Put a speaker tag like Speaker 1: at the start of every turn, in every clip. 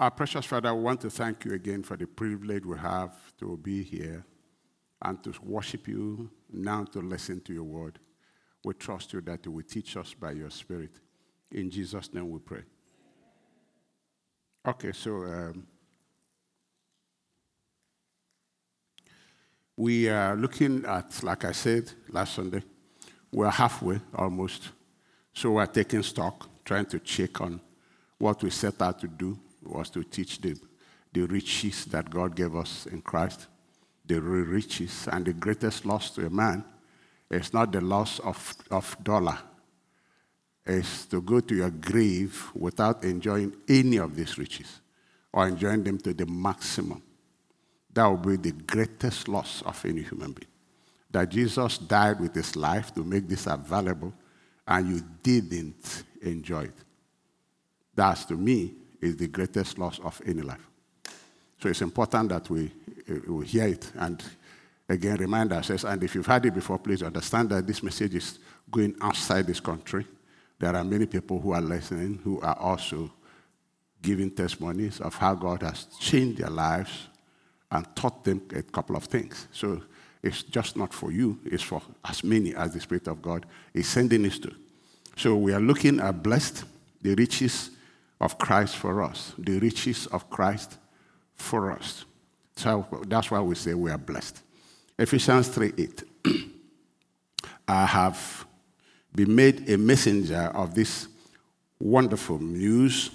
Speaker 1: Our precious Father, we want to thank you again for the privilege we have to be here and to worship you, now to listen to your word. We trust you that you will teach us by your Spirit. In Jesus' name we pray. Okay, so um, we are looking at, like I said last Sunday, we're halfway almost. So we're taking stock, trying to check on what we set out to do was to teach the, the riches that God gave us in Christ, the riches, and the greatest loss to a man is not the loss of, of dollar. It's to go to your grave without enjoying any of these riches or enjoying them to the maximum. That will be the greatest loss of any human being. That Jesus died with his life to make this available, and you didn't enjoy it. That's to me is the greatest loss of any life. So it's important that we, uh, we hear it and again remind ourselves. And if you've heard it before, please understand that this message is going outside this country. There are many people who are listening who are also giving testimonies of how God has changed their lives and taught them a couple of things. So it's just not for you, it's for as many as the Spirit of God is sending us to. So we are looking at blessed, the riches of Christ for us, the riches of Christ for us. So that's why we say we are blessed. Ephesians 3 8. I have been made a messenger of this wonderful news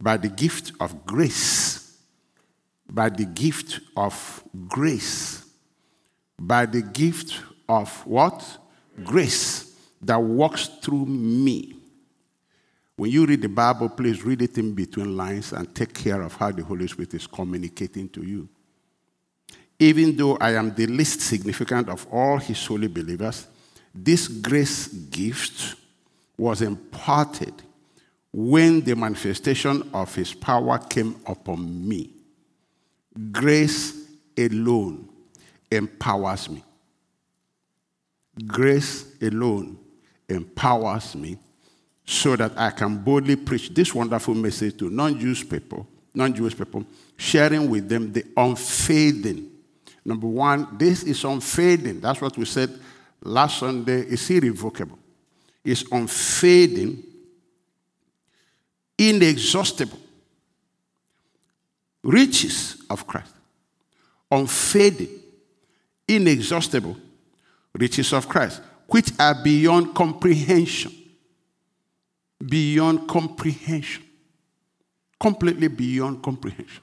Speaker 1: by the gift of grace. By the gift of grace. By the gift of what? Grace that works through me. When you read the Bible, please read it in between lines and take care of how the Holy Spirit is communicating to you. Even though I am the least significant of all his holy believers, this grace gift was imparted when the manifestation of his power came upon me. Grace alone empowers me. Grace alone empowers me so that I can boldly preach this wonderful message to non-Jewish people, non-Jewish people, sharing with them the unfading. Number one, this is unfading. That's what we said last Sunday. It's irrevocable. It's unfading, inexhaustible. Riches of Christ. Unfading, inexhaustible riches of Christ, which are beyond comprehension beyond comprehension. Completely beyond comprehension.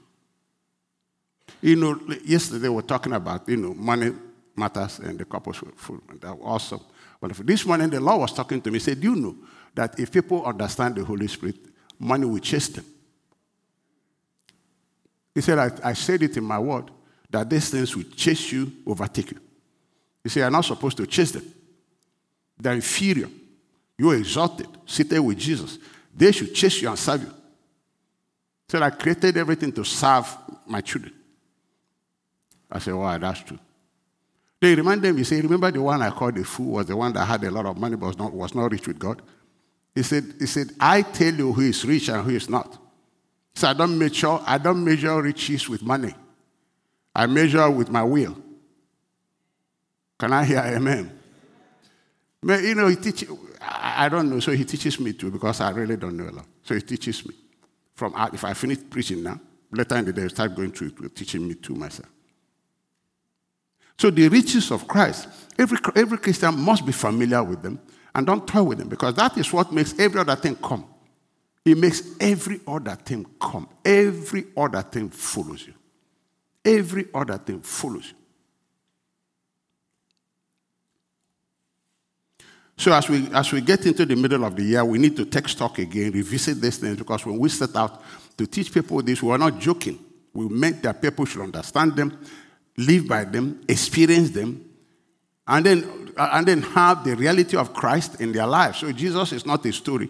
Speaker 1: You know, yesterday we were talking about, you know, money matters and the couples food. That was awesome. Wonderful. This morning the Lord was talking to me. He said, Do you know that if people understand the Holy Spirit, money will chase them? He said, I, I said it in my word that these things will chase you, overtake you. He said, You're not supposed to chase them. They're inferior. You're exalted, seated with Jesus. They should chase you and serve you. So I created everything to serve my children. I said, wow, that's true. They remind them, he said, remember the one I called the fool was the one that had a lot of money but was not, was not rich with God? He said, he said, I tell you who is rich and who is not. So I don't measure, I don't measure riches with money. I measure with my will. Can I hear amen? You know, he teach, I, don't know, so he teaches me too because I really don't know a lot. So he teaches me. From if I finish preaching now, later in the day, start going through teaching me too myself. So the riches of Christ, every, every Christian must be familiar with them and don't toy with them because that is what makes every other thing come. It makes every other thing come. Every other thing follows you. Every other thing follows you. So as we as we get into the middle of the year, we need to take stock again, revisit these things, because when we set out to teach people this, we are not joking. We meant that people should understand them, live by them, experience them, and then and then have the reality of Christ in their lives. So Jesus is not a story.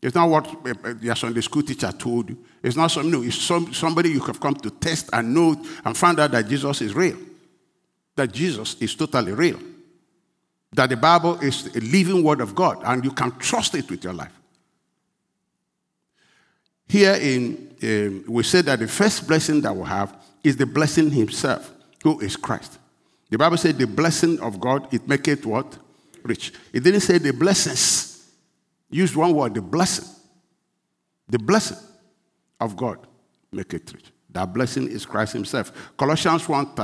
Speaker 1: It's not what eh, eh, your Sunday school teacher told you. It's not some new. It's some, somebody you have come to test and know and find out that Jesus is real. That Jesus is totally real that the Bible is a living word of God and you can trust it with your life. Here in, um, we said that the first blessing that we have is the blessing himself, who is Christ. The Bible said the blessing of God, it make it what? Rich. It didn't say the blessings. Use one word, the blessing. The blessing of God make it rich. That blessing is Christ himself. Colossians 1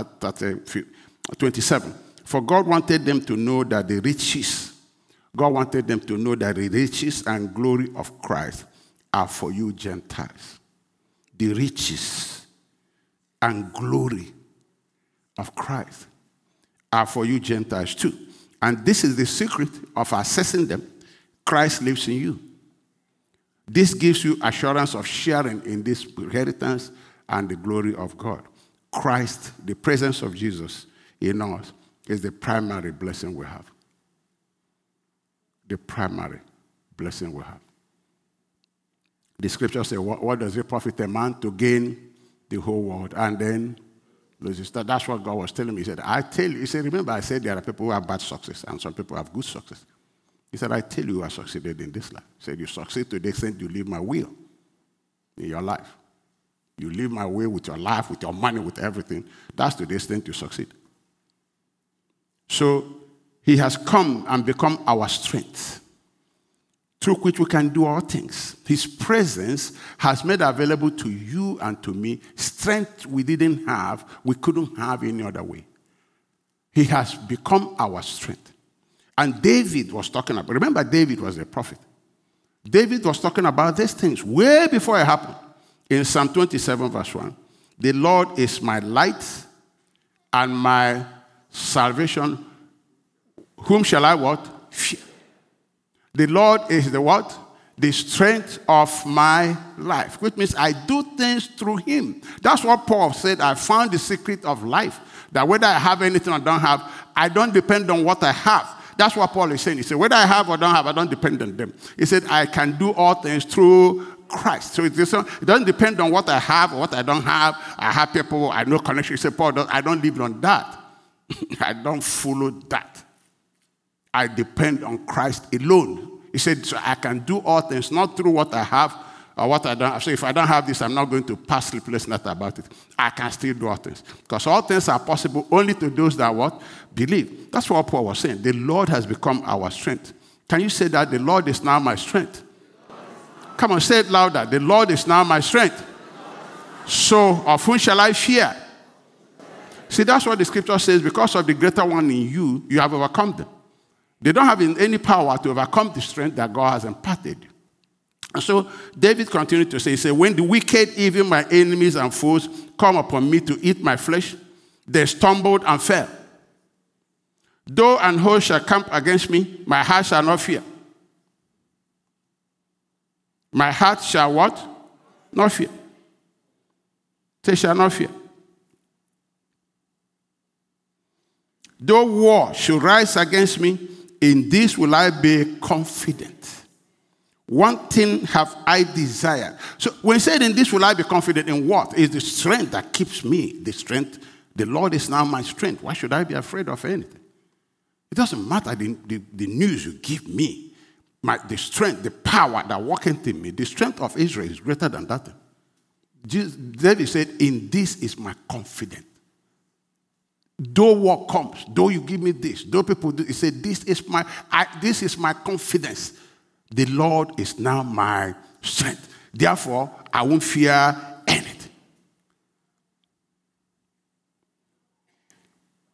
Speaker 1: 27. For God wanted them to know that the riches, God wanted them to know that the riches and glory of Christ are for you Gentiles. The riches and glory of Christ are for you Gentiles too. And this is the secret of accessing them. Christ lives in you. This gives you assurance of sharing in this inheritance and the glory of God. Christ, the presence of Jesus in us, is the primary blessing we have. The primary blessing we have. The scripture says, what, what, does it profit a man to gain the whole world and then That's what God was telling me. He said, I tell you, he said, remember, I said there are people who have bad success and some people have good success. He said, I tell you, I succeeded in this life. He said, You succeed to the extent you live my will in your life. You live my way with your life, with your money, with everything. That's to the extent you succeed. So he has come and become our strength, through which we can do all things. His presence has made available to you and to me strength we didn't have, we couldn't have any other way. He has become our strength. And David was talking about, remember, David was a prophet. David was talking about these things way before it happened. In Psalm 27, verse 1, the Lord is my light and my salvation. Whom shall I what? Fear. The Lord is the what? The strength of my life, which means I do things through him. That's what Paul said. I found the secret of life. That whether I have anything or don't have, I don't depend on what I have. That's what Paul is saying. He said, whether I have or don't have, I don't depend on them. He said, I can do all things through Christ. So it doesn't depend on what I have or what I don't have. I have people, I know connection. He said, Paul, I don't live on that. I don't follow that. I depend on Christ alone. He said, so I can do all things, not through what I have or what I don't have. So if I don't have this, I'm not going to pass sleepless night about it. I can still do all things. Because all things are possible only to those that what? Believe. That's what Paul was saying. The Lord has become our strength. Can you say that? The Lord is now my strength. Come on, say it louder. The Lord is now my strength. So, of whom shall I fear? See, that's what the scripture says. Because of the greater one in you, you have overcome them. They don't have any power to overcome the strength that God has imparted. And so David continued to say, he said, When the wicked, even my enemies and foes, come upon me to eat my flesh, they stumbled and fell. Though an host shall camp against me, my heart shall not fear. My heart shall what? Not fear. They shall not fear. Though war should rise against me, in this will I be confident. One thing have I desired. So when said in this will I be confident in what? Is the strength that keeps me. The strength. The Lord is now my strength. Why should I be afraid of anything? It doesn't matter the, the, the news you give me my, the strength, the power that worketh in me, the strength of Israel is greater than that. Jesus, David said, In this is my confidence. Though war comes, though you give me this, though people do, he said, This is my I, this is my confidence. The Lord is now my strength. Therefore, I won't fear anything.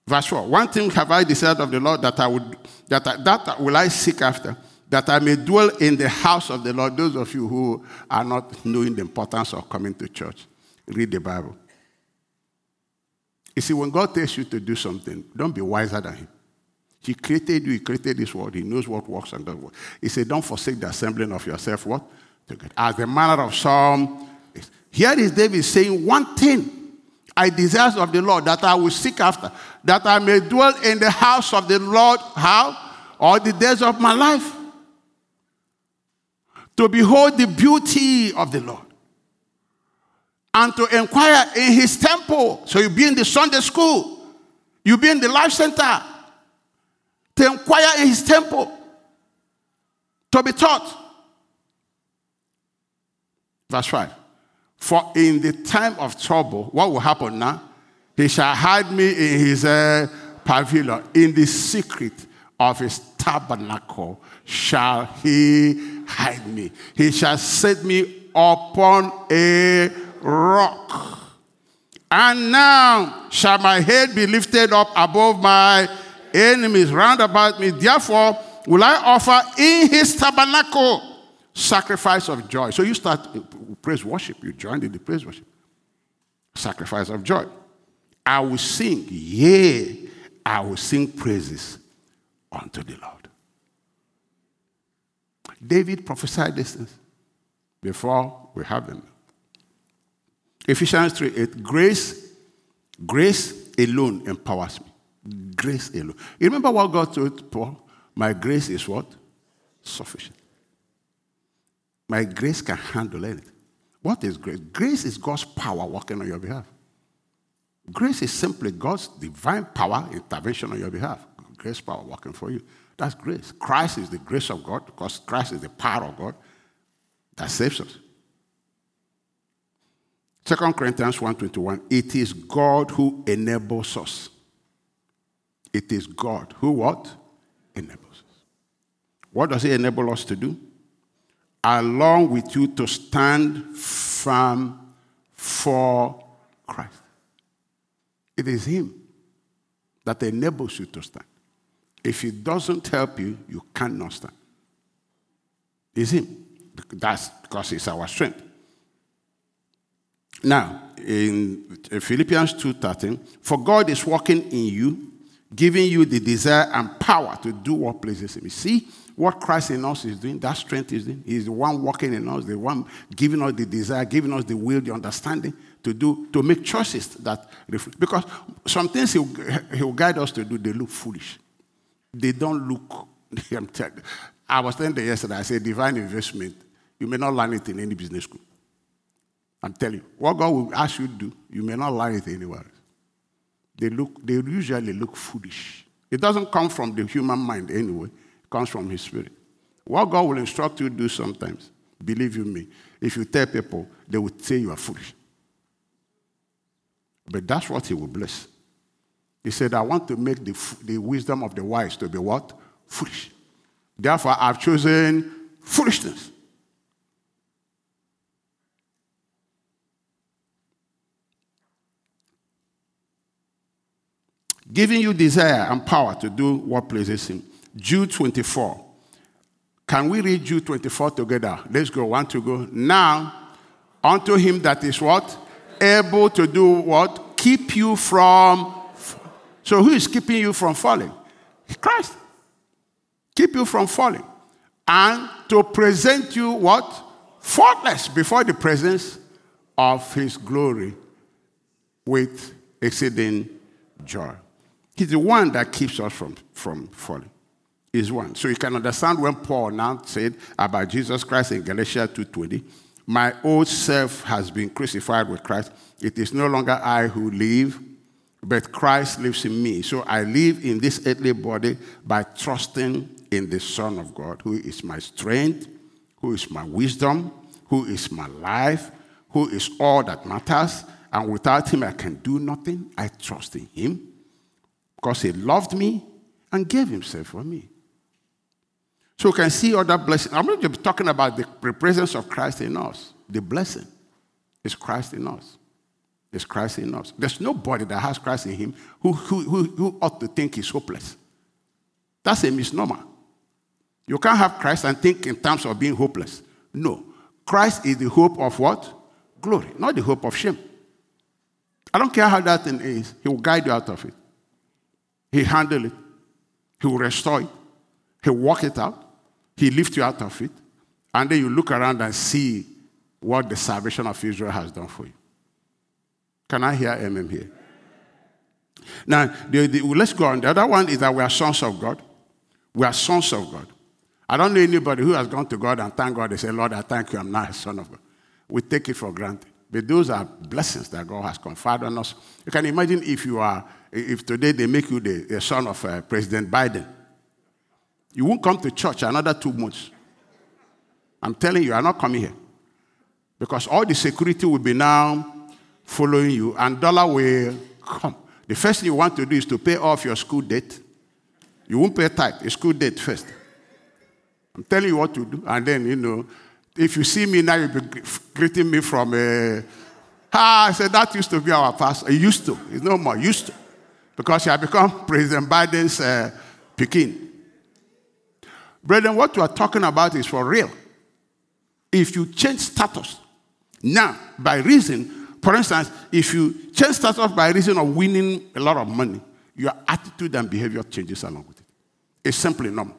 Speaker 1: Verse 4. One thing have I desired of the Lord that I would that I, that will I seek after that I may dwell in the house of the Lord. Those of you who are not knowing the importance of coming to church, read the Bible. You see, when God tells you to do something, don't be wiser than Him. He created you, He created this world, He knows what works and doesn't work. He said, Don't forsake the assembling of yourself, what? As the manner of some. Here is David saying, One thing I desire of the Lord that I will seek after, that I may dwell in the house of the Lord. How? All the days of my life to behold the beauty of the Lord and to inquire in his temple. So you be in the Sunday school, you be in the life center to inquire in his temple, to be taught. Verse 5. For in the time of trouble, what will happen now? He shall hide me in his uh, pavilion, in the secret of his tabernacle shall he hide me. He shall set me upon a rock. And now shall my head be lifted up above my enemies round about me. Therefore, will I offer in his tabernacle sacrifice of joy. So you start uh, praise worship, you join in the praise worship. Sacrifice of joy. I will sing, yea, I will sing praises unto the Lord. David prophesied things before we have them. Ephesians 3 8, grace, grace alone empowers me. Grace alone. You remember what God told Paul? My grace is what? Sufficient. My grace can handle anything. What is grace? Grace is God's power working on your behalf. Grace is simply God's divine power intervention on your behalf. Grace power working for you. That's grace. Christ is the grace of God because Christ is the power of God that saves us. 2 Corinthians 1.21, it is God who enables us. It is God who what? Enables us. What does he enable us to do? Along with you to stand firm for Christ. It is him that enables you to stand. If he doesn't help you, you cannot stand. It's him. That's because it's our strength. Now, in Philippians 2:13, for God is working in you, giving you the desire and power to do what pleases him. See what Christ in us is doing, that strength is doing. He's the one working in us, the one giving us the desire, giving us the will, the understanding to do, to make choices that reflect. Because some things he'll, he'll guide us to do, they look foolish. They don't look, I'm telling I was telling you yesterday, I said divine investment, you may not learn it in any business school. I'm telling you, what God will ask you to do, you may not learn it anywhere. They look, they usually look foolish. It doesn't come from the human mind anyway, it comes from his spirit. What God will instruct you to do sometimes, believe you me, if you tell people, they will say you are foolish. But that's what he will bless. He said, I want to make the, the wisdom of the wise to be what? Foolish. Therefore, I've chosen foolishness giving you desire and power to do what pleases Him. Jude 24. Can we read Jude 24 together? Let's go. One to go. Now, unto Him that is what? Able to do what? Keep you from. So, who is keeping you from falling? Christ. Keep you from falling. And to present you what? Faultless before the presence of His glory with exceeding joy. He's the one that keeps us from, from falling. He's one. So you can understand when Paul now said about Jesus Christ in Galatians 2.20, my old self has been crucified with Christ. It is no longer I who live, but Christ lives in me. So I live in this earthly body by trusting in the Son of God, who is my strength, who is my wisdom, who is my life, who is all that matters. And without him, I can do nothing. I trust in him because he loved me and gave himself for me. So we can see other blessings. I'm not just talking about the presence of Christ in us. The blessing is Christ in us. It's Christ in us. There's nobody that has Christ in him who, who, who, who ought to think he's hopeless. That's a misnomer. You can't have Christ and think in terms of being hopeless. No. Christ is the hope of what? Glory, not the hope of shame. I don't care how that thing is, he will guide you out of it. He handle it. He will restore it. He'll work it out. He lift you out of it. And then you look around and see what the salvation of Israel has done for you. Can I hear amen here? Now, the, the, let's go on. The other one is that we are sons of God. We are sons of God. I don't know anybody who has gone to God and thank God. They say, Lord, I thank you. I'm not a son of God. We take it for granted. But those are blessings that God has conferred on us. You can imagine if you are if today they make you the, the son of uh, President Biden, you won't come to church another two months. I'm telling you, I'm not coming here. Because all the security will be now following you, and dollar will come. The first thing you want to do is to pay off your school debt. You won't pay tight, your school debt first. I'm telling you what to do. And then, you know, if you see me now, you'll be greeting me from a. Uh, ah, I said, that used to be our pastor. It used to. It's no more. Used to. Because he had become President Biden's uh, pikin. Brethren, what we are talking about is for real. If you change status now by reason, for instance, if you change status by reason of winning a lot of money, your attitude and behavior changes along with it. It's simply normal.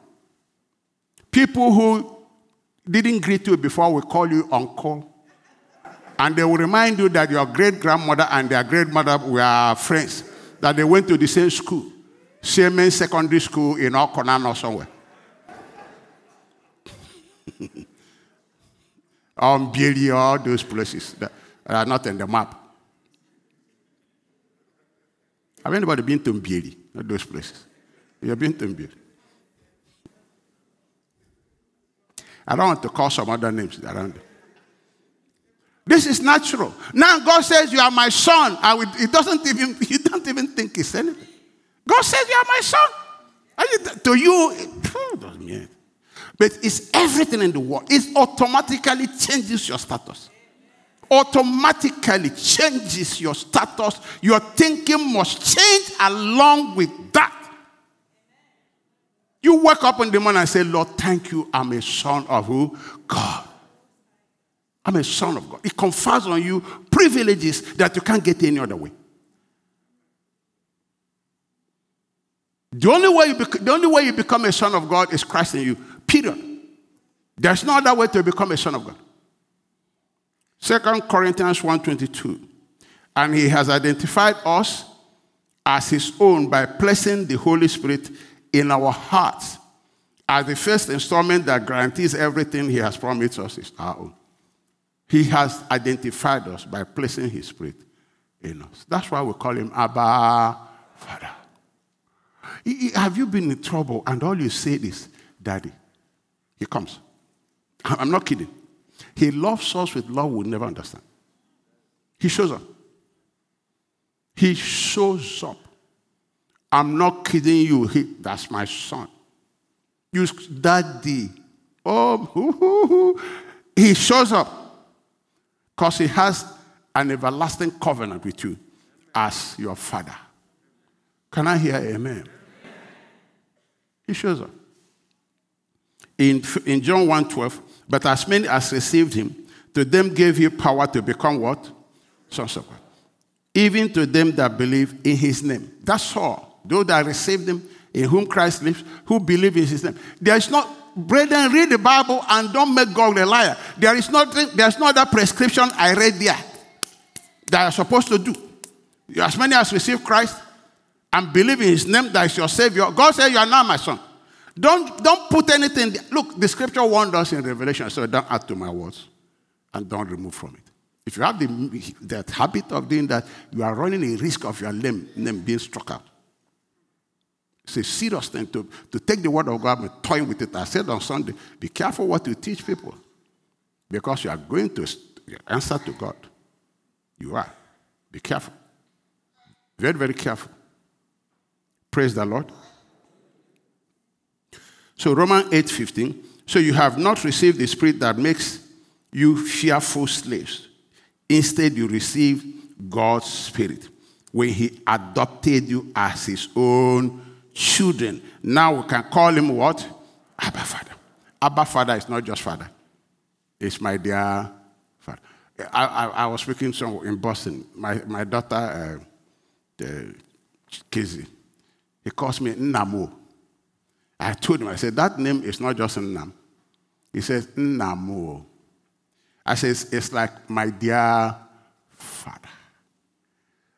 Speaker 1: People who didn't greet you before we call you uncle. And they will remind you that your great grandmother and their great mother were friends, that they went to the same school, same secondary school in Okonan or somewhere. um, Beauty, all those places that are not in the map. Have anybody been to Mbieri? Not those places. You've been to Mbieri. I don't want to call some other names around it. This is natural. Now God says, You are my son. I it doesn't even, you don't even think it's anything. God says, You are my son. You, to you, it doesn't mean anything. But it's everything in the world. It automatically changes your status. Automatically changes your status. Your thinking must change along with that. You wake up in the morning and say, Lord, thank you. I'm a son of who? God. I'm a son of God. It confers on you privileges that you can't get any other way. The only, way you bec- the only way you become a son of God is Christ in you. Period. There's no other way to become a son of God. Second Corinthians 1.22. And he has identified us as his own by placing the Holy Spirit in our hearts as the first installment that guarantees everything he has promised us is our own. He has identified us by placing his spirit in us. That's why we call him Abba Father. Have you been in trouble and all you say is, Daddy? He comes. I'm not kidding. He loves us with love we'll never understand. He shows up. He shows up. I'm not kidding you. He, that's my son. You, daddy. Oh, he shows up because he has an everlasting covenant with you as your father. Can I hear amen? He shows up. In, in John 1 12, but as many as received him, to them gave he power to become what? Sons of God. Even to them that believe in his name. That's all those that received him, in whom Christ lives, who believe in his name. There is not, brethren, read the Bible and don't make God a liar. There is not, there's no other prescription I read there that you're supposed to do. As many as receive Christ and believe in his name that is your Savior, God said, You are now my son. Don't, don't put anything. Look, the scripture warned us in Revelation, so don't add to my words and don't remove from it. If you have the, that habit of doing that, you are running a risk of your name, name being struck out. It's a serious thing to, to take the word of God and toy with it. I said on Sunday, be careful what you teach people because you are going to answer to God. You are. Be careful. Very, very careful. Praise the Lord. So Romans 8:15. So you have not received the spirit that makes you fearful slaves. Instead, you received God's spirit when he adopted you as his own children. Now we can call him what? Abba Father. Abba Father is not just Father, it's my dear Father. I, I, I was speaking some in Boston. My, my daughter, uh, Kizzy, he calls me Namo. I told him, I said, that name is not just Nam. He says, Namo. I said, it's like my dear father.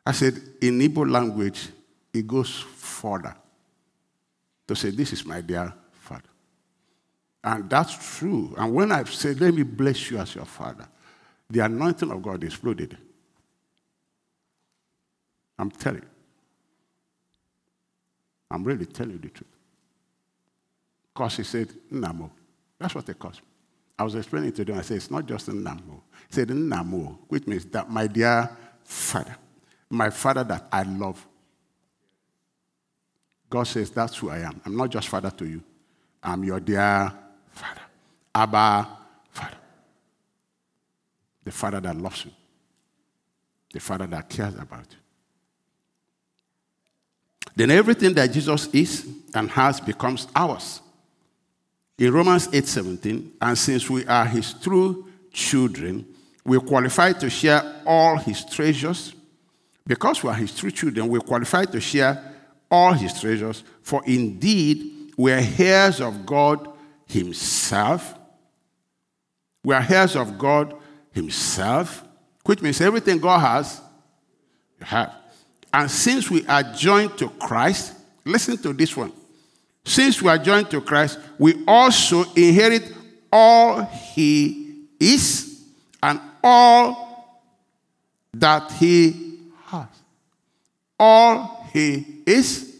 Speaker 1: I said, in Igbo language, it goes further to say, This is my dear father. And that's true. And when I say, Let me bless you as your father, the anointing of God exploded. I'm telling. I'm really telling you the truth. Because he said, Namo. That's what they call me. I was explaining to them, I said, it's not just Namo. He said, Namo, which means that my dear father, my father that I love. God says, that's who I am. I'm not just father to you. I'm your dear father. Abba, father. The father that loves you. The father that cares about you. Then everything that Jesus is and has becomes ours in Romans 8:17, and since we are his true children, we're qualified to share all his treasures. Because we are his true children, we're qualified to share all his treasures, for indeed we are heirs of God himself. We are heirs of God himself, which means everything God has, you have. And since we are joined to Christ, listen to this one. Since we are joined to Christ, we also inherit all he is and all that he has. All he is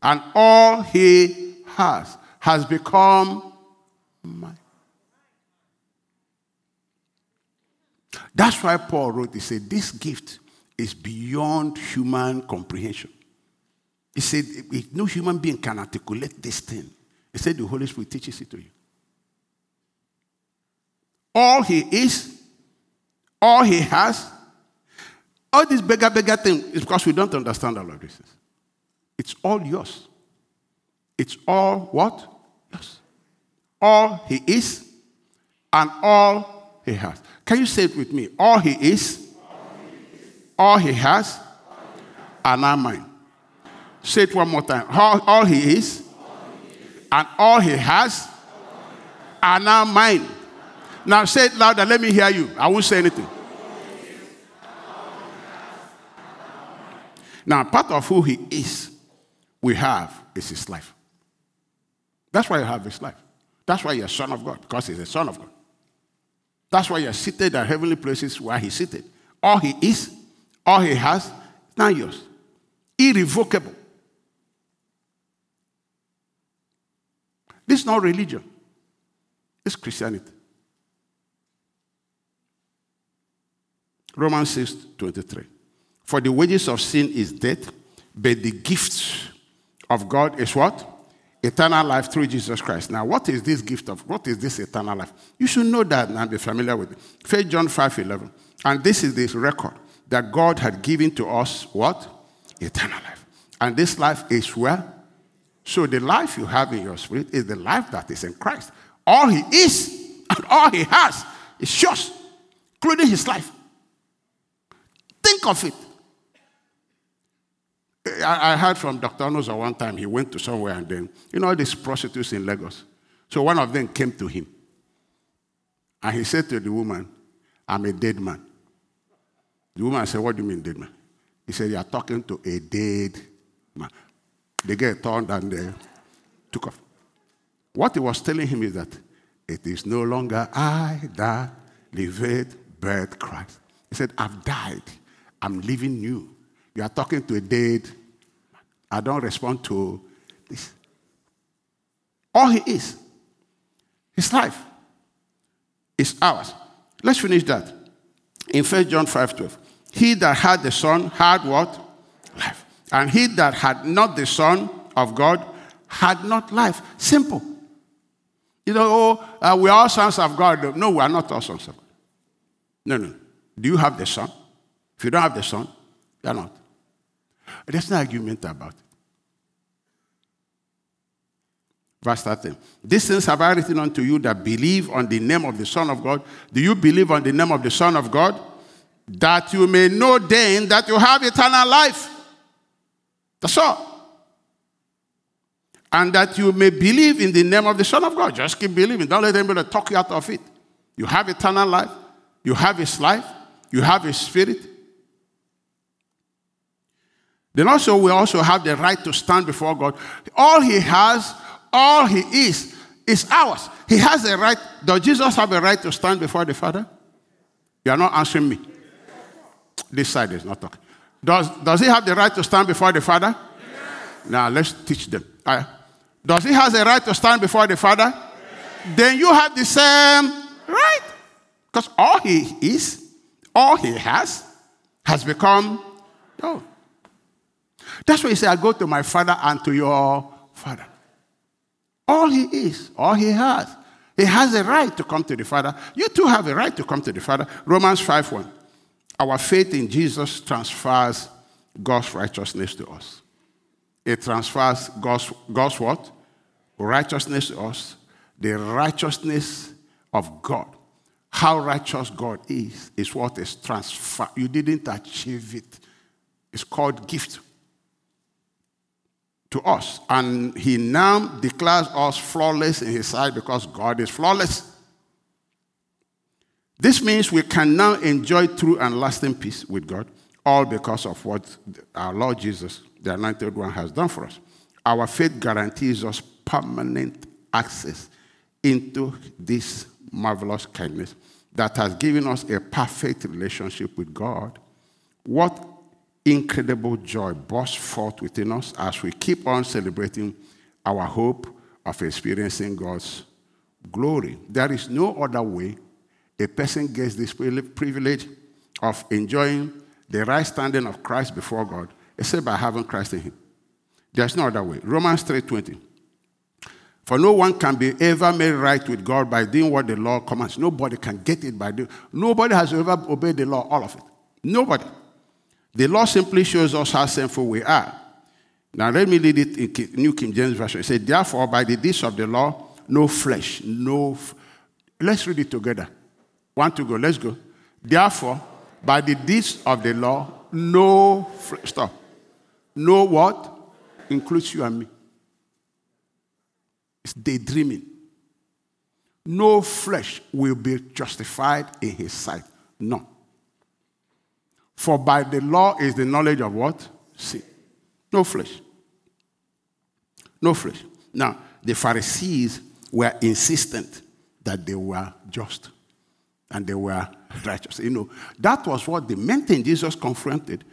Speaker 1: and all he has has become mine. That's why Paul wrote, he said, This gift is beyond human comprehension. He said, no human being can articulate this thing. He said, the Holy Spirit teaches it to you. All he is, all he has, all this bigger, bigger thing is because we don't understand all of this. It's all yours. It's all what? Yours. All he is and all he has. Can you say it with me? All he is, all he has, are mine. Say it one more time. All, all he is and all he has are now mine. Now say it louder. Let me hear you. I won't say anything. Now, part of who he is, we have is his life. That's why you have his life. That's why you're a son of God, because he's a son of God. That's why you're seated at heavenly places where he's seated. All he is, all he has, is not yours. Irrevocable. This is not religion, it's Christianity. Romans 6 23. For the wages of sin is death, but the gift of God is what? Eternal life through Jesus Christ. Now, what is this gift of what is this eternal life? You should know that and be familiar with it. First John 5 11. And this is this record that God had given to us what? Eternal life. And this life is where? So the life you have in your spirit is the life that is in Christ. All he is and all he has is yours, including his life. Think of it. I, I heard from Dr. Onoza one time, he went to somewhere and then, you know, these prostitutes in Lagos. So one of them came to him. And he said to the woman, I'm a dead man. The woman said, What do you mean, dead man? He said, You are talking to a dead man. The guy turned and they took off. What he was telling him is that it is no longer I that live but Christ. He said, I've died. I'm living new. You are talking to a dead. I don't respond to this. All he is, his life, is ours. Let's finish that. In 1 John 5 12. He that had the Son had what? Life. And he that had not the Son of God had not life. Simple. You know, oh, uh, we are all sons of God. No, we are not all sons of God. No, no. Do you have the Son? If you don't have the Son, you're not. There's no argument about it. Verse 13. These things have I written unto you that believe on the name of the Son of God. Do you believe on the name of the Son of God? That you may know then that you have eternal life. That's all. And that you may believe in the name of the Son of God. Just keep believing. Don't let anybody talk you out of it. You have eternal life. You have His life. You have His Spirit. Then also, we also have the right to stand before God. All He has, all He is, is ours. He has a right. Does Jesus have a right to stand before the Father? You are not answering me. This side is not talking. Does, does he have the right to stand before the Father? Yes. Now let's teach them. Right. Does he have the right to stand before the Father? Yes. Then you have the same Right? Because all he is, all he has, has become oh. That's why he said, I go to my father and to your father. All he is, all he has. He has a right to come to the Father. You too have a right to come to the Father. Romans 5 1. Our faith in Jesus transfers God's righteousness to us. It transfers God's, God's what? Righteousness to us. The righteousness of God. How righteous God is, is what is transferred. You didn't achieve it. It's called gift to us. And he now declares us flawless in his sight because God is flawless. This means we can now enjoy true and lasting peace with God, all because of what our Lord Jesus, the Anointed One, has done for us. Our faith guarantees us permanent access into this marvelous kindness that has given us a perfect relationship with God. What incredible joy bursts forth within us as we keep on celebrating our hope of experiencing God's glory. There is no other way a person gets this privilege of enjoying the right standing of Christ before God except by having Christ in him. There's no other way. Romans 3:20. For no one can be ever made right with God by doing what the law commands. Nobody can get it by doing. Nobody has ever obeyed the law, all of it. Nobody. The law simply shows us how sinful we are. Now, let me read it in New King James Version. It says, Therefore, by the deeds of the law, no flesh, no. F-. Let's read it together. One to go, let's go. Therefore, by the deeds of the law, no flesh. Stop. No what? Includes you and me. It's daydreaming. No flesh will be justified in his sight. No. For by the law is the knowledge of what? Sin. No flesh. No flesh. Now, the Pharisees were insistent that they were just and they were righteous. You know, that was what the main thing Jesus confronted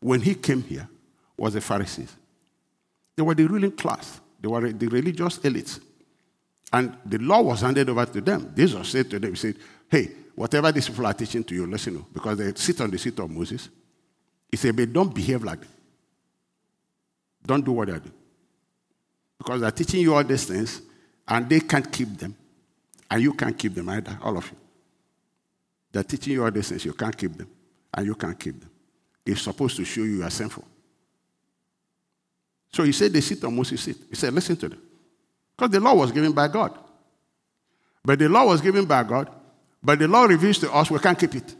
Speaker 1: when he came here was the Pharisees. They were the ruling class. They were the religious elites. And the law was handed over to them. Jesus said to them, He said, Hey, whatever these people are teaching to you, listen to, because they sit on the seat of Moses. He said, but don't behave like. Don't do what they do. Because they're teaching you all these things, and they can't keep them. And you can't keep them either, all of you. They're teaching you all these things, you can't keep them, and you can't keep them. It's supposed to show you you are sinful. So he said, they sit on Moses' seat. He said, listen to them. Because the law was given by God. But the law was given by God, but the law reveals to us we can't keep it.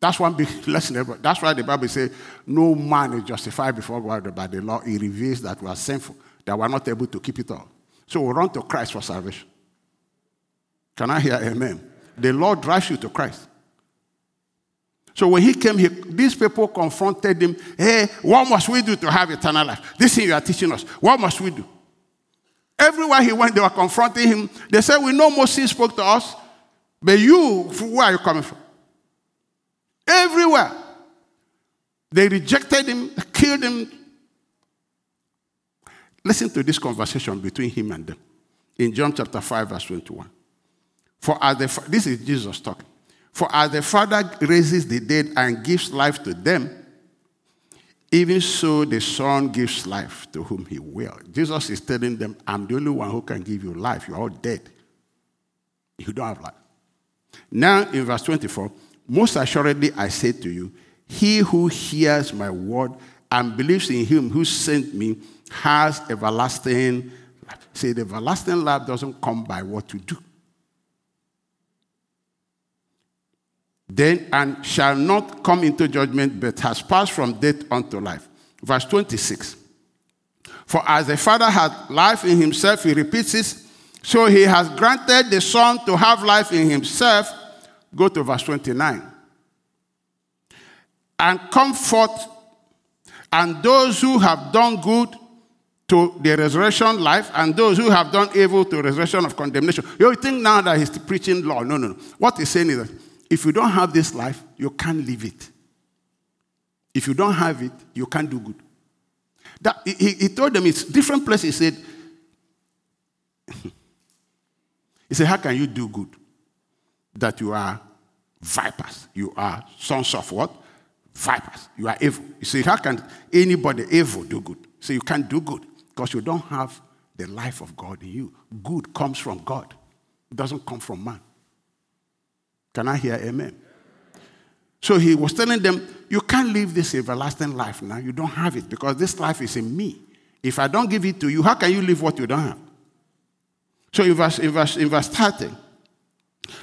Speaker 1: That's one big lesson. That's why the Bible says no man is justified before God by the law. It reveals that we are sinful, that we are not able to keep it all. So we run to Christ for salvation. Can I hear amen? The law drives you to Christ. So when he came here, these people confronted him. Hey, what must we do to have eternal life? This thing you are teaching us. What must we do? Everywhere he went, they were confronting him. They said, We know Moses spoke to us, but you, where are you coming from? Everywhere. They rejected him, killed him. Listen to this conversation between him and them in John chapter 5, verse 21. For as the, this is Jesus talking. For as the Father raises the dead and gives life to them, even so the Son gives life to whom he will. Jesus is telling them, I'm the only one who can give you life. You're all dead. You don't have life. Now, in verse 24, most assuredly I say to you, he who hears my word and believes in him who sent me has everlasting life. Say, the everlasting life doesn't come by what you do. Then, and shall not come into judgment, but has passed from death unto life. Verse 26. For as the Father has life in himself, he repeats this, so he has granted the Son to have life in himself. Go to verse 29. And comfort, and those who have done good to the resurrection life, and those who have done evil to resurrection of condemnation. You think now that he's preaching law. No, no, no. What he's saying is that if you don't have this life, you can't live it. If you don't have it, you can't do good. That, he, he told them it's different places. He said, He said, How can you do good? that you are vipers. You are sons of what? Vipers. You are evil. You see, how can anybody evil do good? So you can't do good because you don't have the life of God in you. Good comes from God, it doesn't come from man. Can I hear amen? So he was telling them, You can't live this everlasting life now. You don't have it because this life is in me. If I don't give it to you, how can you live what you don't have? So in verse, in verse, in verse 30,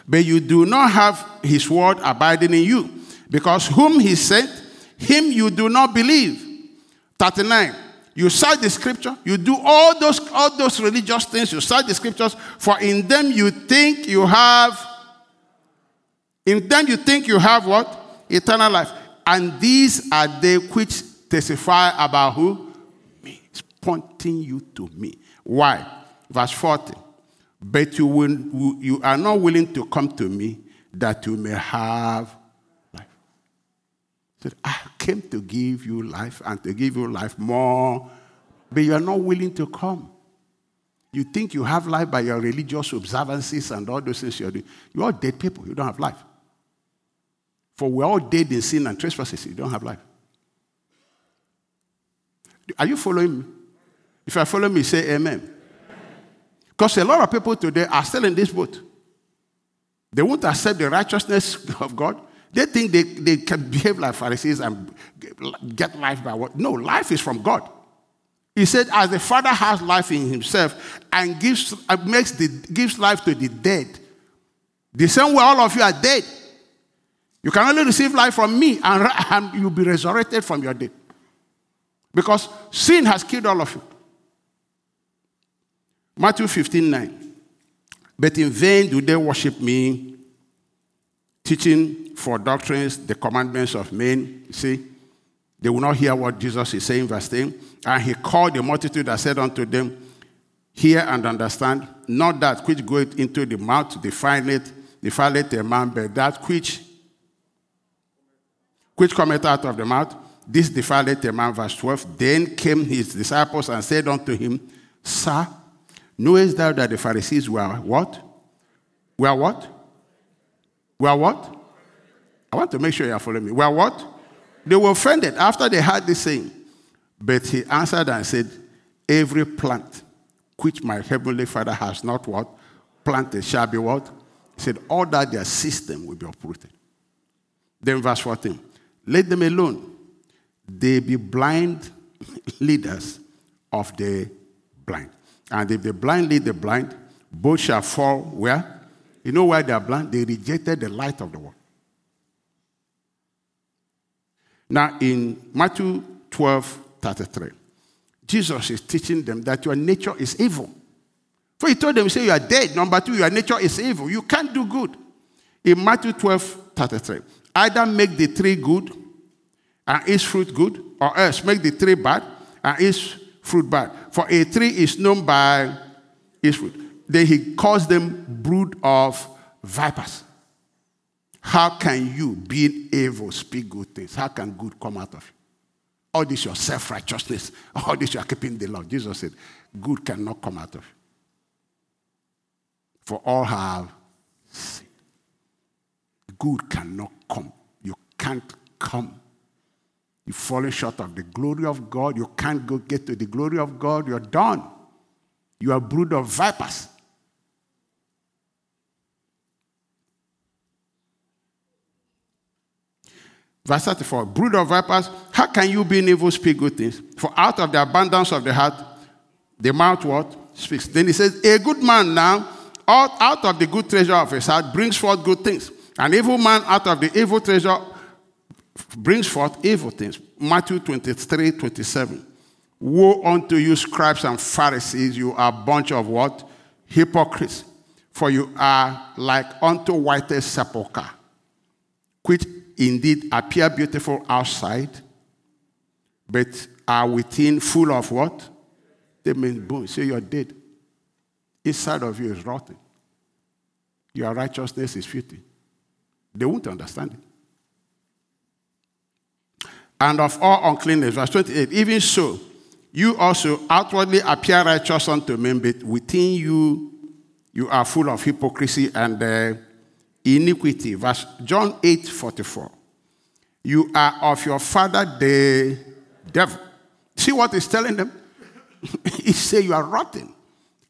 Speaker 1: but you do not have his word abiding in you, because whom he sent, him you do not believe. 39. You cite the scripture, you do all those, all those religious things, you cite the scriptures, for in them you think you have, in them you think you have what? Eternal life. And these are they which testify about who? Me. It's pointing you to me. Why? Verse 40 but you, will, you are not willing to come to me that you may have life. He said, I came to give you life and to give you life more, but you are not willing to come. You think you have life by your religious observances and all those things you're doing. You're all dead people. You don't have life. For we're all dead in sin and trespasses. You don't have life. Are you following me? If I follow me, say amen. Because a lot of people today are still in this boat. They won't accept the righteousness of God. They think they, they can behave like Pharisees and get life by what? No, life is from God. He said, as the Father has life in himself and gives, uh, makes the, gives life to the dead, the same way all of you are dead. You can only receive life from me and, and you'll be resurrected from your dead. Because sin has killed all of you. Matthew 15 9. But in vain do they worship me, teaching for doctrines the commandments of men. See, they will not hear what Jesus is saying, verse 10. And he called the multitude and said unto them, Hear and understand, not that which goeth into the mouth defileth, defileth a man, but that which which cometh out of the mouth, this defileth a man, verse 12. Then came his disciples and said unto him, Sir, Knowest thou that the Pharisees were what? Were what? Were what? I want to make sure you are following me. Were what? They were offended after they heard this saying. But he answered and said, Every plant which my heavenly Father has not what? Planted shall be what? He said, All that their system will be uprooted. Then verse 14. Let them alone. They be blind leaders of the blind. And if the blind lead the blind, both shall fall where? You know why they are blind? They rejected the light of the world. Now, in Matthew 12 33, Jesus is teaching them that your nature is evil. For he told them, say you are dead. Number two, your nature is evil. You can't do good. In Matthew 12 33, either make the tree good and its fruit good, or else make the tree bad and its fruit bad. For a tree is known by its fruit. Then he calls them brood of vipers. How can you, being evil, speak good things? How can good come out of you? All this your self righteousness, all this you are keeping the law. Jesus said, good cannot come out of you. For all have sinned. Good cannot come. You can't come You've fallen short of the glory of God. You can't go get to the glory of God. You're done. You are brood of vipers. Verse 34 Brood of vipers, how can you be in evil speak good things? For out of the abundance of the heart, the mouth what? Speaks. Then he says, A good man now, out, out of the good treasure of his heart, brings forth good things. An evil man out of the evil treasure brings forth evil things. Matthew 23, 27. Woe unto you, scribes and Pharisees, you are a bunch of what? Hypocrites. For you are like unto whitest sepulchre, which indeed appear beautiful outside, but are within full of what? They mean bones. So you're dead. Inside of you is rotten. Your righteousness is filthy. They won't understand it and of all uncleanness. Verse 28 Even so, you also outwardly appear righteous unto men, but within you, you are full of hypocrisy and uh, iniquity. Verse John 8 44. You are of your father, the devil. See what he's telling them? he say you are rotten,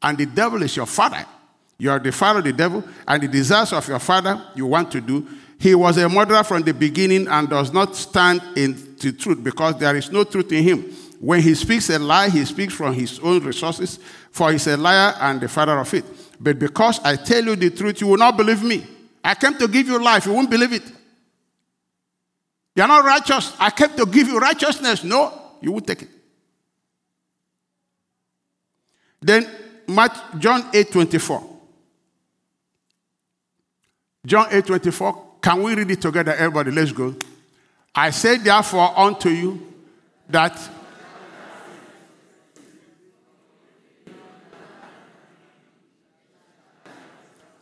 Speaker 1: and the devil is your father. You are the father of the devil, and the desires of your father you want to do. He was a murderer from the beginning and does not stand in the truth because there is no truth in him. When he speaks a lie, he speaks from his own resources, for he's a liar and the father of it. But because I tell you the truth, you will not believe me. I came to give you life, you won't believe it. You're not righteous. I came to give you righteousness. No, you won't take it. Then John 8 24. John 8 24. Can we read it together, everybody? Let's go. I say, therefore, unto you that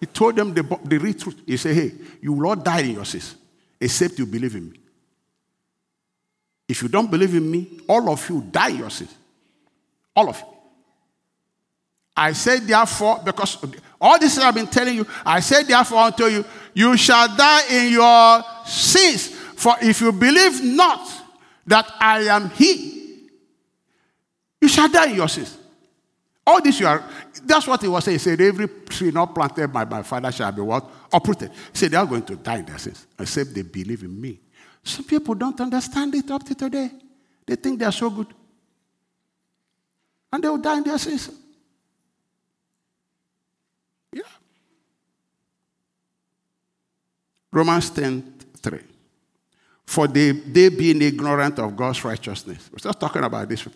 Speaker 1: He told them the, the real truth. He said, Hey, you will not die in your sins except you believe in me. If you don't believe in me, all of you die in your sins. All of you. I say, therefore, because all this I've been telling you, I say, therefore, unto you, you shall die in your sins. For if you believe not that I am He, you shall die in your sins. All this you are, that's what he was saying. He said, Every tree not planted by my father shall be what? Uprooted. He said, They are going to die in their sins, except they believe in me. Some people don't understand it up to today. They think they are so good. And they will die in their sins. Yeah. Romans 10 3. For they, they being ignorant of God's righteousness. We're just talking about this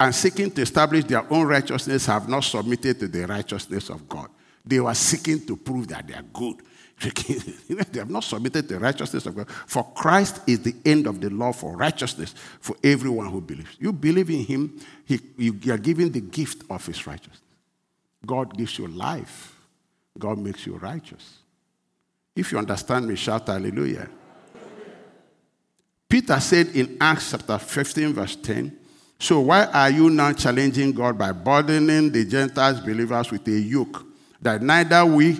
Speaker 1: and seeking to establish their own righteousness have not submitted to the righteousness of God. They were seeking to prove that they are good. they have not submitted to the righteousness of God. For Christ is the end of the law for righteousness for everyone who believes. You believe in Him, he, you are given the gift of His righteousness. God gives you life, God makes you righteous. If you understand me, shout hallelujah. Peter said in Acts chapter 15, verse 10, so why are you now challenging God by burdening the Gentiles believers with a yoke that neither we,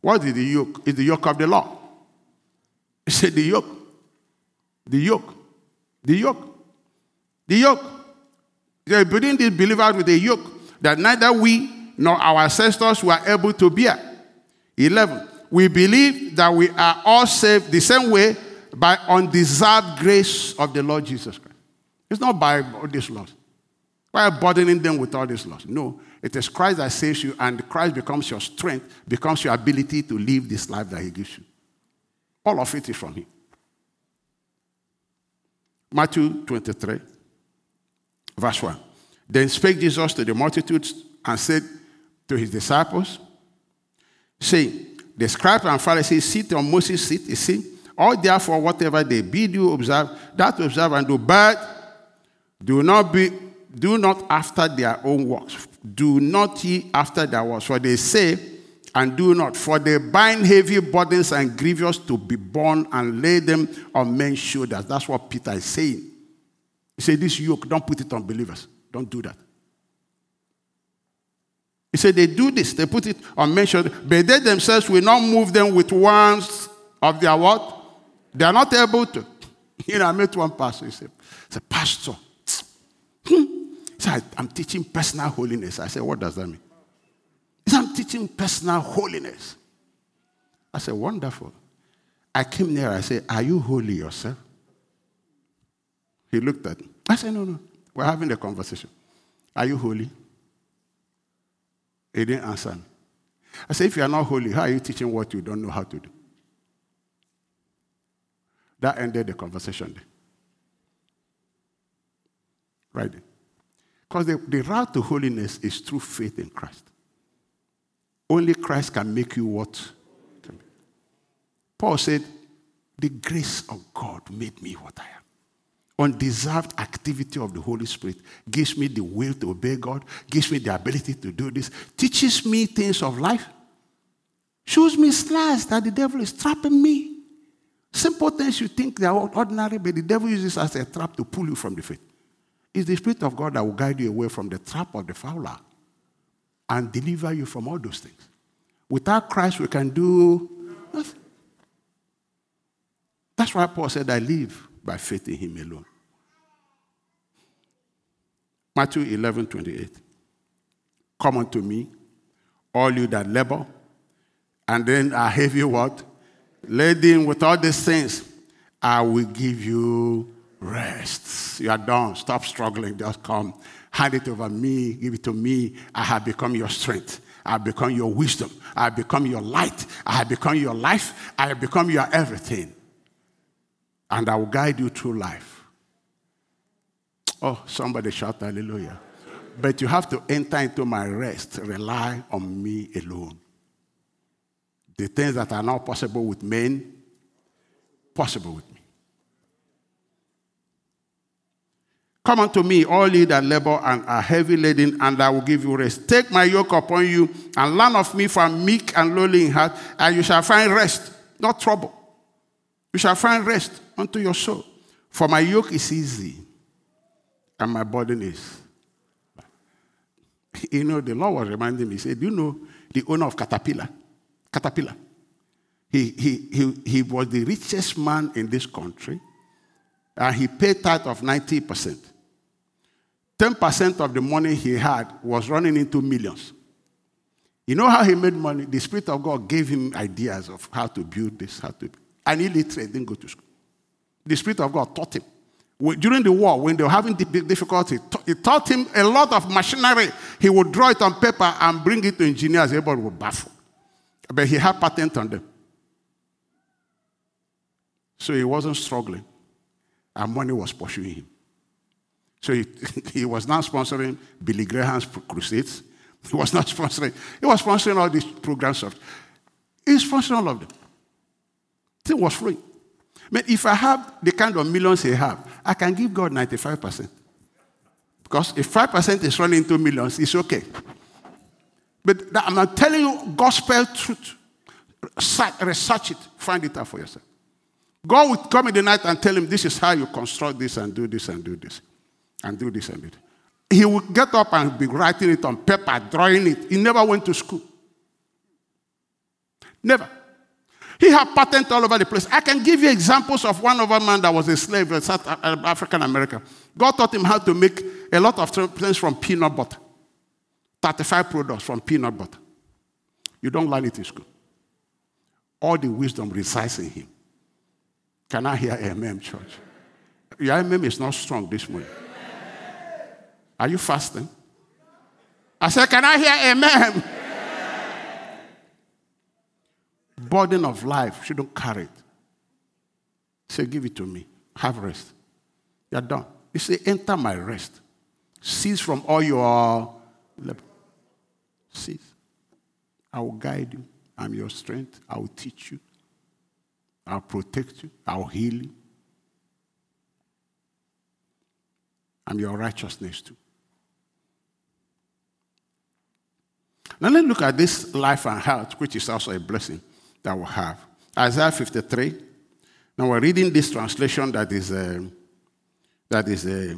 Speaker 1: what is the yoke? Is the yoke of the law. He said the yoke, the yoke, the yoke, the yoke. They're burdening these believers with a yoke that neither we nor our ancestors were able to bear. 11. We believe that we are all saved the same way by undeserved grace of the Lord Jesus Christ. It's not by all these laws. By burdening them with all these laws. No, it is Christ that saves you, and Christ becomes your strength, becomes your ability to live this life that He gives you. All of it is from Him. Matthew 23, verse 1. Then spake Jesus to the multitudes and said to his disciples, saying, The scribes and Pharisees sit on Moses' seat, you see, all therefore whatever they bid you observe, that observe and do, but do not be, do not after their own works. Do not ye after their works. For they say, and do not, for they bind heavy burdens and grievous to be borne and lay them on men's shoulders. That's what Peter is saying. He said, This yoke, don't put it on believers. Don't do that. He said, They do this, they put it on men's shoulders, but they themselves will not move them with ones of their what? They are not able to. You know, I met one pastor, he said, Pastor, hmm. so I, am teaching personal holiness. I said, What does that mean? He said, I'm teaching personal holiness. I said, Wonderful. I came near, I said, Are you holy yourself? He looked at me. I said, No, no. We're having a conversation. Are you holy? He didn't answer me. I said, If you are not holy, how are you teaching what you don't know how to do? That ended the conversation. Right? Because the, the route to holiness is through faith in Christ. Only Christ can make you what? Paul said, The grace of God made me what I am. Undeserved activity of the Holy Spirit gives me the will to obey God, gives me the ability to do this, teaches me things of life, shows me snares that the devil is trapping me. Simple things you think they are ordinary, but the devil uses as a trap to pull you from the faith. It's the Spirit of God that will guide you away from the trap of the fowler and deliver you from all those things. Without Christ, we can do Nothing. That's why Paul said, I live by faith in him alone. Matthew 11, 28. Come unto me, all you that labor, and then are heavy what? Laden with all these things, I will give you rest. You are done. Stop struggling. Just come. Hand it over me. Give it to me. I have become your strength. I have become your wisdom. I have become your light. I have become your life. I have become your everything. And I will guide you through life. Oh, somebody shout hallelujah. But you have to enter into my rest. Rely on me alone. The things that are not possible with men, possible with me. Come unto me, all ye that labor and are heavy laden, and I will give you rest. Take my yoke upon you and learn of me, for meek and lowly in heart, and you shall find rest, not trouble. You shall find rest unto your soul. For my yoke is easy, and my burden is. You know, the Lord was reminding me, he said, Do you know the owner of Caterpillar? Caterpillar. He, he, he, he was the richest man in this country, and he paid tithe of 90%. 10% of the money he had was running into millions. You know how he made money? The Spirit of God gave him ideas of how to build this, how to. And illiterate, didn't go to school. The Spirit of God taught him. During the war, when they were having difficulty, he taught him a lot of machinery. He would draw it on paper and bring it to engineers. Everybody would baffle. But he had patent on them. So he wasn't struggling. And money was pursuing him. So he, he was not sponsoring Billy Graham's crusades. He was not sponsoring, he was sponsoring all these programs. Of, he was sponsoring all of them. It was free. But if I have the kind of millions he have, I can give God 95%. Because if 5% is running into millions, it's okay. But I'm not telling you gospel truth. Research it, find it out for yourself. God would come in the night and tell him, This is how you construct this and do this and do this and do this and do this. He would get up and be writing it on paper, drawing it. He never went to school. Never. He had patents all over the place. I can give you examples of one other man that was a slave in South African America. God taught him how to make a lot of things from peanut butter. 35 products from peanut butter. You don't learn it in school. All the wisdom resides in him. Can I hear amen, church? Your amen is not strong this morning. Are you fasting? I said, Can I hear amen? burden of life she don't carry it. Say, give it to me. Have rest. You're done. You say, enter my rest. Cease from all your Cease. I will guide you. I'm your strength. I will teach you. I'll protect you. I'll heal you. I'm your righteousness too. Now let's look at this life and health, which is also a blessing that we have. Isaiah 53. Now we're reading this translation that is a, that is a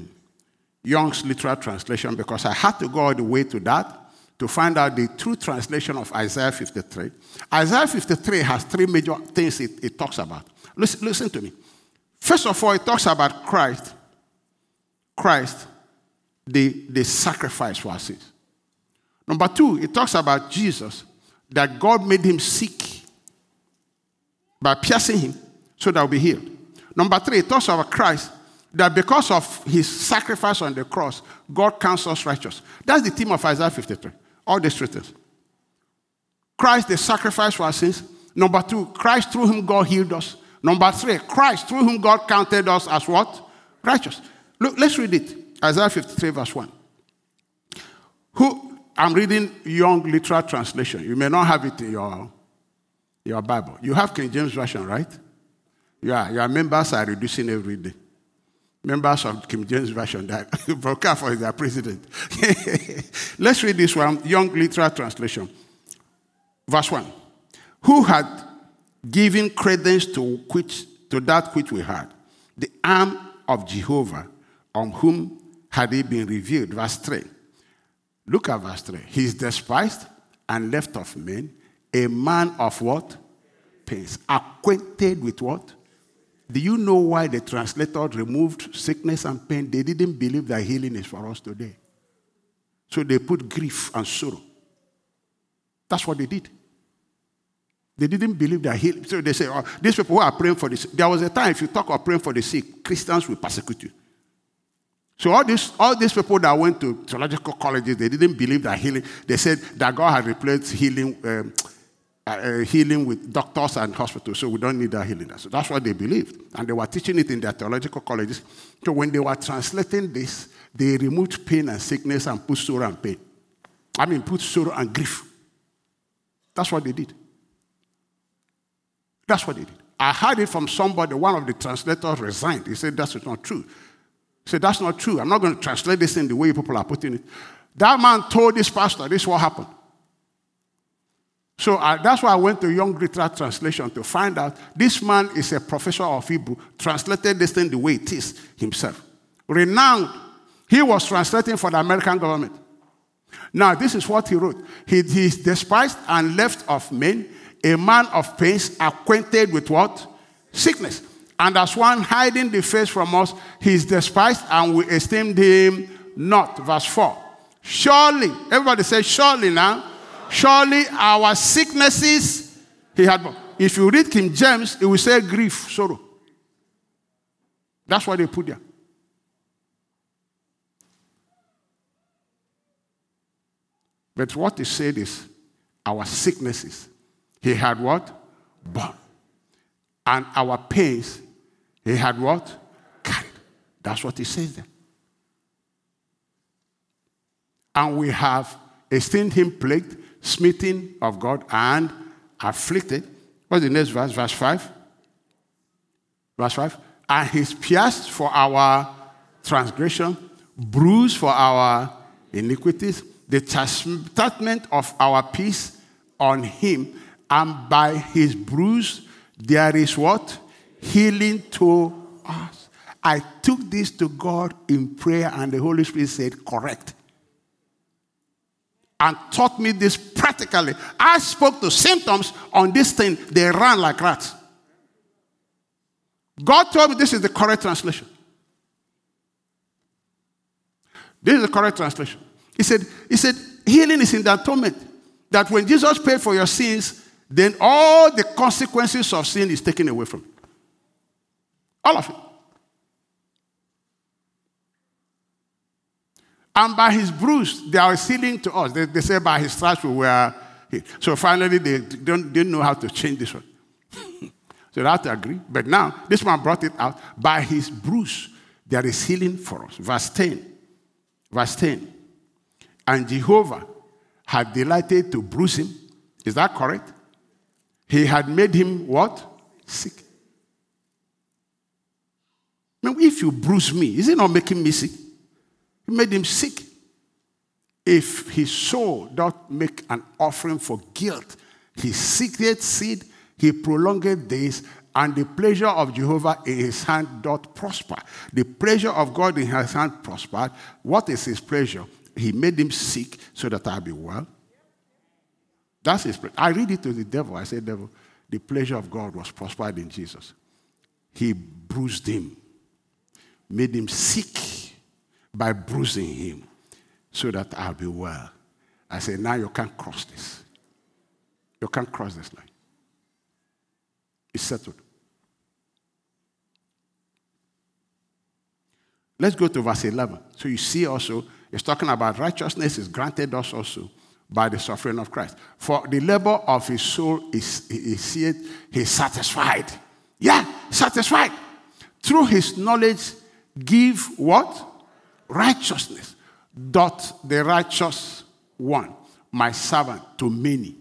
Speaker 1: Young's literal translation because I had to go all the way to that to find out the true translation of Isaiah 53. Isaiah 53 has three major things it, it talks about. Listen, listen to me. First of all, it talks about Christ, Christ, the, the sacrifice for our sins. Number two, it talks about Jesus, that God made him sick by piercing him so that we'll be healed. Number three, it talks about Christ that because of his sacrifice on the cross, God counts us righteous. That's the theme of Isaiah 53. All three things. Christ, the sacrifice for our sins. Number two, Christ through whom God healed us. Number three, Christ through whom God counted us as what? Righteous. Look, let's read it. Isaiah 53, verse 1. Who I'm reading Young Literal Translation. You may not have it in your your Bible. You have King James Version, right? Yeah, your members are reducing every day. Members of King James Version that Brokafor is their president. Let's read this one, Young Literal Translation. Verse 1. Who had given credence to, which, to that which we had? The arm of Jehovah, on whom had it been revealed. Verse 3. Look at verse 3. He is despised and left of men, a man of what? pains. Acquainted with what? Do you know why the translator removed sickness and pain? They didn't believe that healing is for us today. So they put grief and sorrow. That's what they did. They didn't believe that healing. So they say, oh, these people who are praying for this. There was a time if you talk of praying for the sick, Christians will persecute you. So all these, all these people that went to theological colleges, they didn't believe that healing. They said that God had replaced healing, um, uh, uh, healing with doctors and hospitals, so we don't need that healing. So that's what they believed, and they were teaching it in their theological colleges. So when they were translating this, they removed pain and sickness and put sorrow and pain. I mean, put sorrow and grief. That's what they did. That's what they did. I heard it from somebody, one of the translators resigned. He said, That's not true. He said, That's not true. I'm not going to translate this in the way people are putting it. That man told this pastor, This is what happened. So I, that's why I went to Young Literal Translation to find out this man is a professor of Hebrew, translated this thing the way it is himself. Renowned. He was translating for the American government. Now, this is what he wrote. He, is despised and left of men, a man of pains, acquainted with what? Sickness. And as one hiding the face from us, he is despised and we esteemed him not. Verse 4. Surely, everybody say, surely now, surely our sicknesses he had. If you read King James, it will say grief, sorrow. That's what they put there. But what he said is our sicknesses. He had what? Borne. And our pains, he had what? Carried. That's what he says there. And we have esteemed him plagued, smitten of God, and afflicted. What's the next verse? Verse 5. Verse 5. And he's pierced for our transgression, bruised for our iniquities the chastisement of our peace on him, and by his bruise there is what? Healing to us. I took this to God in prayer, and the Holy Spirit said, Correct. And taught me this practically. I spoke to symptoms on this thing, they ran like rats. God told me this is the correct translation. This is the correct translation. He said, he said, healing is in the atonement. That when Jesus paid for your sins, then all the consequences of sin is taken away from you. All of it. And by his bruise, they are healing to us. They, they say by his stripes we were healed. So finally, they don't, didn't know how to change this one. so they have to agree. But now, this one brought it out. By his bruise, there is healing for us. Verse 10. Verse 10. And Jehovah had delighted to bruise him. Is that correct? He had made him what? Sick. Now, if you bruise me, is it not making me sick? He made him sick. If his soul doth make an offering for guilt, his secret seed, he prolonged days, and the pleasure of Jehovah in his hand doth prosper. The pleasure of God in his hand prospered. What is his pleasure? he made him sick so that I'll be well. That's his I read it to the devil. I said, Devil, the pleasure of God was prospered in Jesus. He bruised him, made him sick by bruising him so that I'll be well. I said, Now you can't cross this. You can't cross this line. It's settled. Let's go to verse 11. So you see also it's talking about righteousness is granted us also by the suffering of Christ. For the labor of his soul is, is he's satisfied. Yeah, satisfied. Through his knowledge, give what? Righteousness. Dot the righteous one, my servant, to many.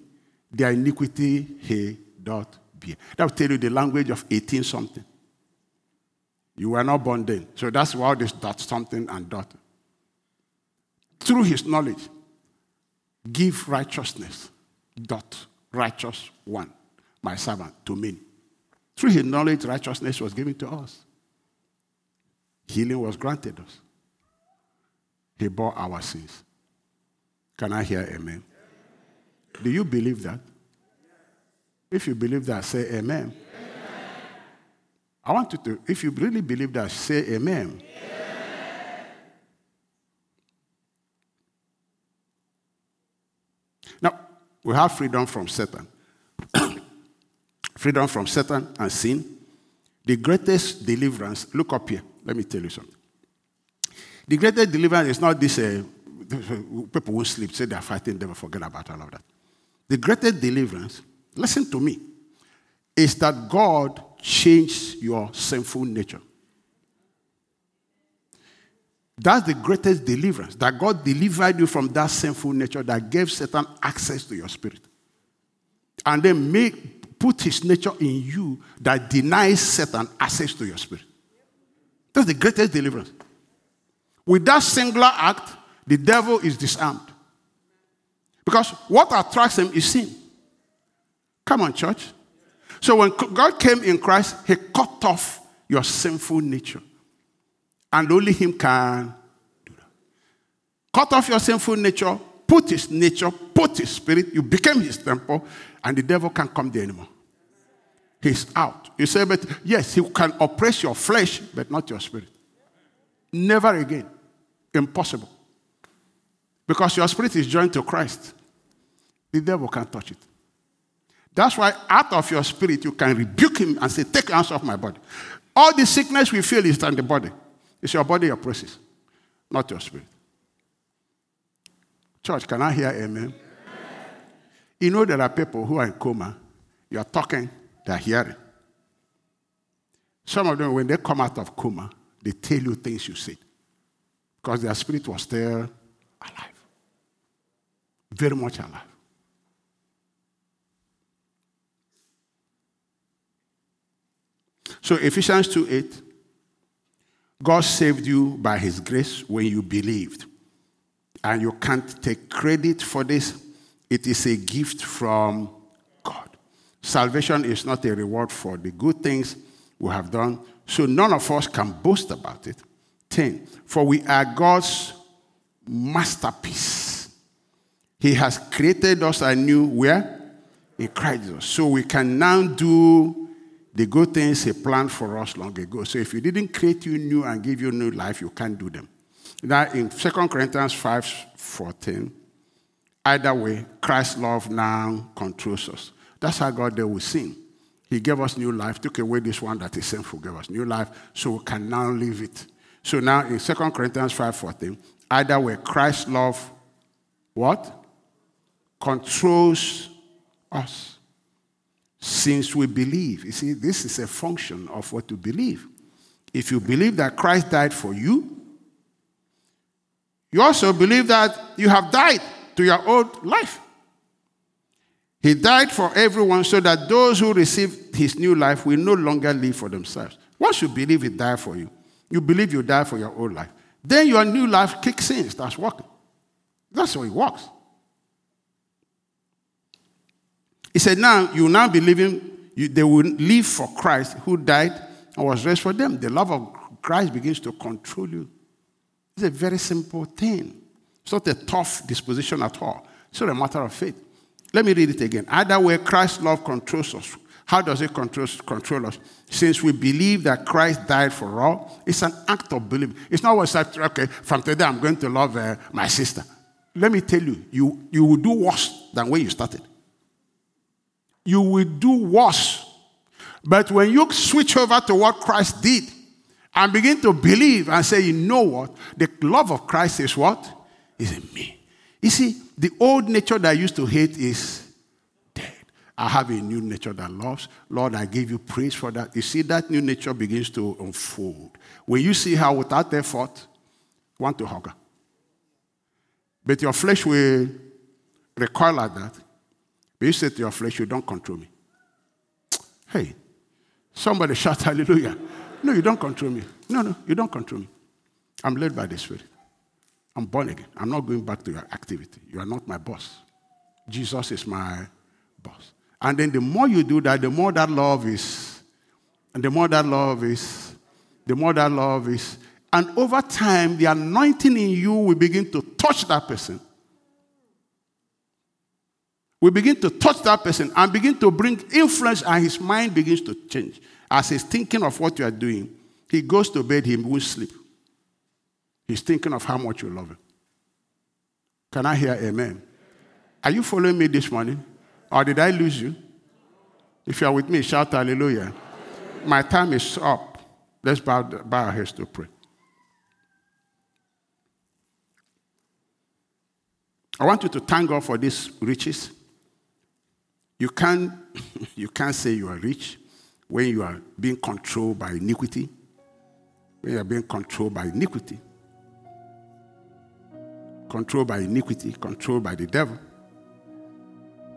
Speaker 1: Their iniquity he doth bear. That will tell you the language of 18 something. You were not born then. So that's why this dot something and dot through his knowledge, give righteousness, dot, righteous one, my servant, to me. Through his knowledge, righteousness was given to us. Healing was granted us. He bore our sins. Can I hear amen? Do you believe that? If you believe that, say amen. amen. I want you to, if you really believe that, say amen. amen. Now, we have freedom from Satan. freedom from Satan and sin. The greatest deliverance, look up here, let me tell you something. The greatest deliverance is not this, uh, people won't sleep, say they're fighting, they will forget about all of that. The greatest deliverance, listen to me, is that God changed your sinful nature. That's the greatest deliverance, that God delivered you from that sinful nature that gave Satan access to your spirit. And then make, put his nature in you that denies Satan access to your spirit. That's the greatest deliverance. With that singular act, the devil is disarmed. Because what attracts him is sin. Come on, church. So when God came in Christ, he cut off your sinful nature. And only him can do that. Cut off your sinful nature, put his nature, put his spirit, you became his temple, and the devil can't come there anymore. He's out. You say, but yes, he can oppress your flesh, but not your spirit. Never again. Impossible. Because your spirit is joined to Christ. The devil can't touch it. That's why out of your spirit you can rebuke him and say, Take hands off my body. All the sickness we feel is in the body. It's your body oppresses, not your spirit. Church, can I hear amen? amen? You know there are people who are in coma. You are talking, they are hearing. Some of them, when they come out of coma, they tell you things you said because their spirit was still alive, very much alive. So Ephesians 2 8, God saved you by his grace when you believed. And you can't take credit for this. It is a gift from God. Salvation is not a reward for the good things we have done, so none of us can boast about it. 10. For we are God's masterpiece. He has created us anew where? In Christ. So we can now do the good things He planned for us long ago. So if He didn't create you new and give you new life, you can't do them. Now in 2 Corinthians 5 14, either way, Christ's love now controls us. That's how God dealt with sin. He gave us new life, took away this one that is sinful, gave us new life, so we can now live it. So now in 2 Corinthians 5:14, either way, Christ's love, what? Controls us. Since we believe. You see, this is a function of what you believe. If you believe that Christ died for you, you also believe that you have died to your old life. He died for everyone so that those who receive his new life will no longer live for themselves. Once you believe he died for you, you believe you die for your old life. Then your new life kicks in, starts working. That's how it works. He said, Now you now believe him, you, they will live for Christ who died and was raised for them. The love of Christ begins to control you. It's a very simple thing. It's not a tough disposition at all. It's not a matter of faith. Let me read it again. Either way, Christ's love controls us. How does it control, control us? Since we believe that Christ died for all, it's an act of belief. It's not what like, okay, from today I'm going to love uh, my sister. Let me tell you, you, you will do worse than when you started. You will do worse. But when you switch over to what Christ did and begin to believe and say, you know what? The love of Christ is what? Is in me. You see, the old nature that I used to hate is dead. I have a new nature that loves. Lord, I give you praise for that. You see, that new nature begins to unfold. When you see how without effort, want to hug her. But your flesh will recoil at that. But you say to your flesh, you don't control me. Hey, somebody shout hallelujah. No, you don't control me. No, no, you don't control me. I'm led by the Spirit. I'm born again. I'm not going back to your activity. You are not my boss. Jesus is my boss. And then the more you do that, the more that love is, and the more that love is, the more that love is. And over time, the anointing in you will begin to touch that person. We begin to touch that person and begin to bring influence, and his mind begins to change. As he's thinking of what you are doing, he goes to bed, he won't sleep. He's thinking of how much you love him. Can I hear amen? Are you following me this morning? Or did I lose you? If you are with me, shout hallelujah. My time is up. Let's bow, bow our heads to pray. I want you to thank God for these riches. You can't, you can't say you are rich when you are being controlled by iniquity. When you are being controlled by iniquity. Controlled by iniquity, controlled by the devil.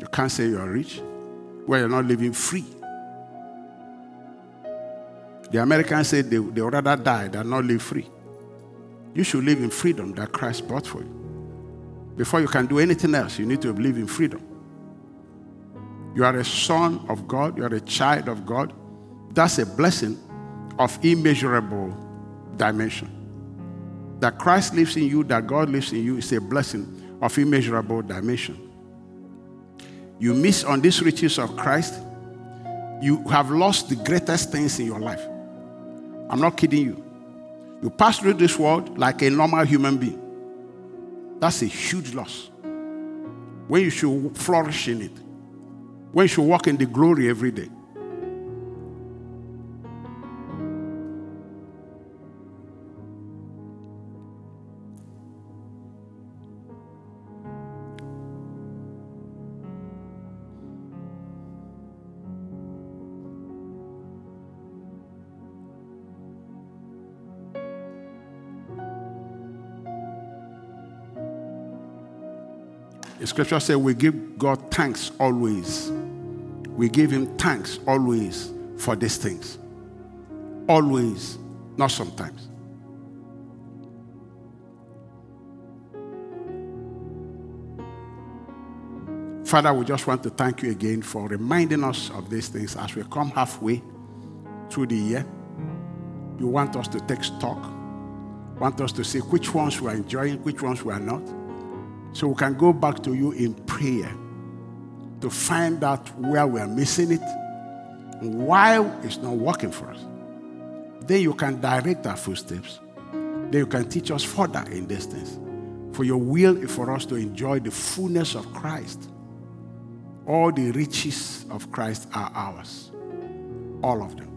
Speaker 1: You can't say you are rich when you're not living free. The Americans say they, they would rather die than not live free. You should live in freedom that Christ bought for you. Before you can do anything else, you need to live in freedom. You are a son of God, you are a child of God. That's a blessing of immeasurable dimension. That Christ lives in you, that God lives in you, is a blessing of immeasurable dimension. You miss on these riches of Christ, you have lost the greatest things in your life. I'm not kidding you. You pass through this world like a normal human being. That's a huge loss. When you should flourish in it when you should walk in the glory every day. Scripture says we give God thanks always we give him thanks always for these things. Always, not sometimes. Father, we just want to thank you again for reminding us of these things as we come halfway through the year. You want us to take stock, want us to see which ones we are enjoying, which ones we are not, so we can go back to you in prayer to find out where we are missing it, why it's not working for us. Then you can direct our footsteps. Then you can teach us further in these things. For your will is for us to enjoy the fullness of Christ. All the riches of Christ are ours. All of them.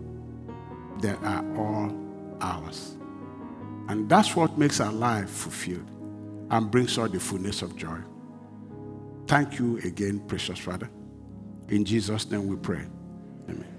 Speaker 1: They are all ours. And that's what makes our life fulfilled and brings us the fullness of joy. Thank you again, precious Father. In Jesus' name we pray. Amen.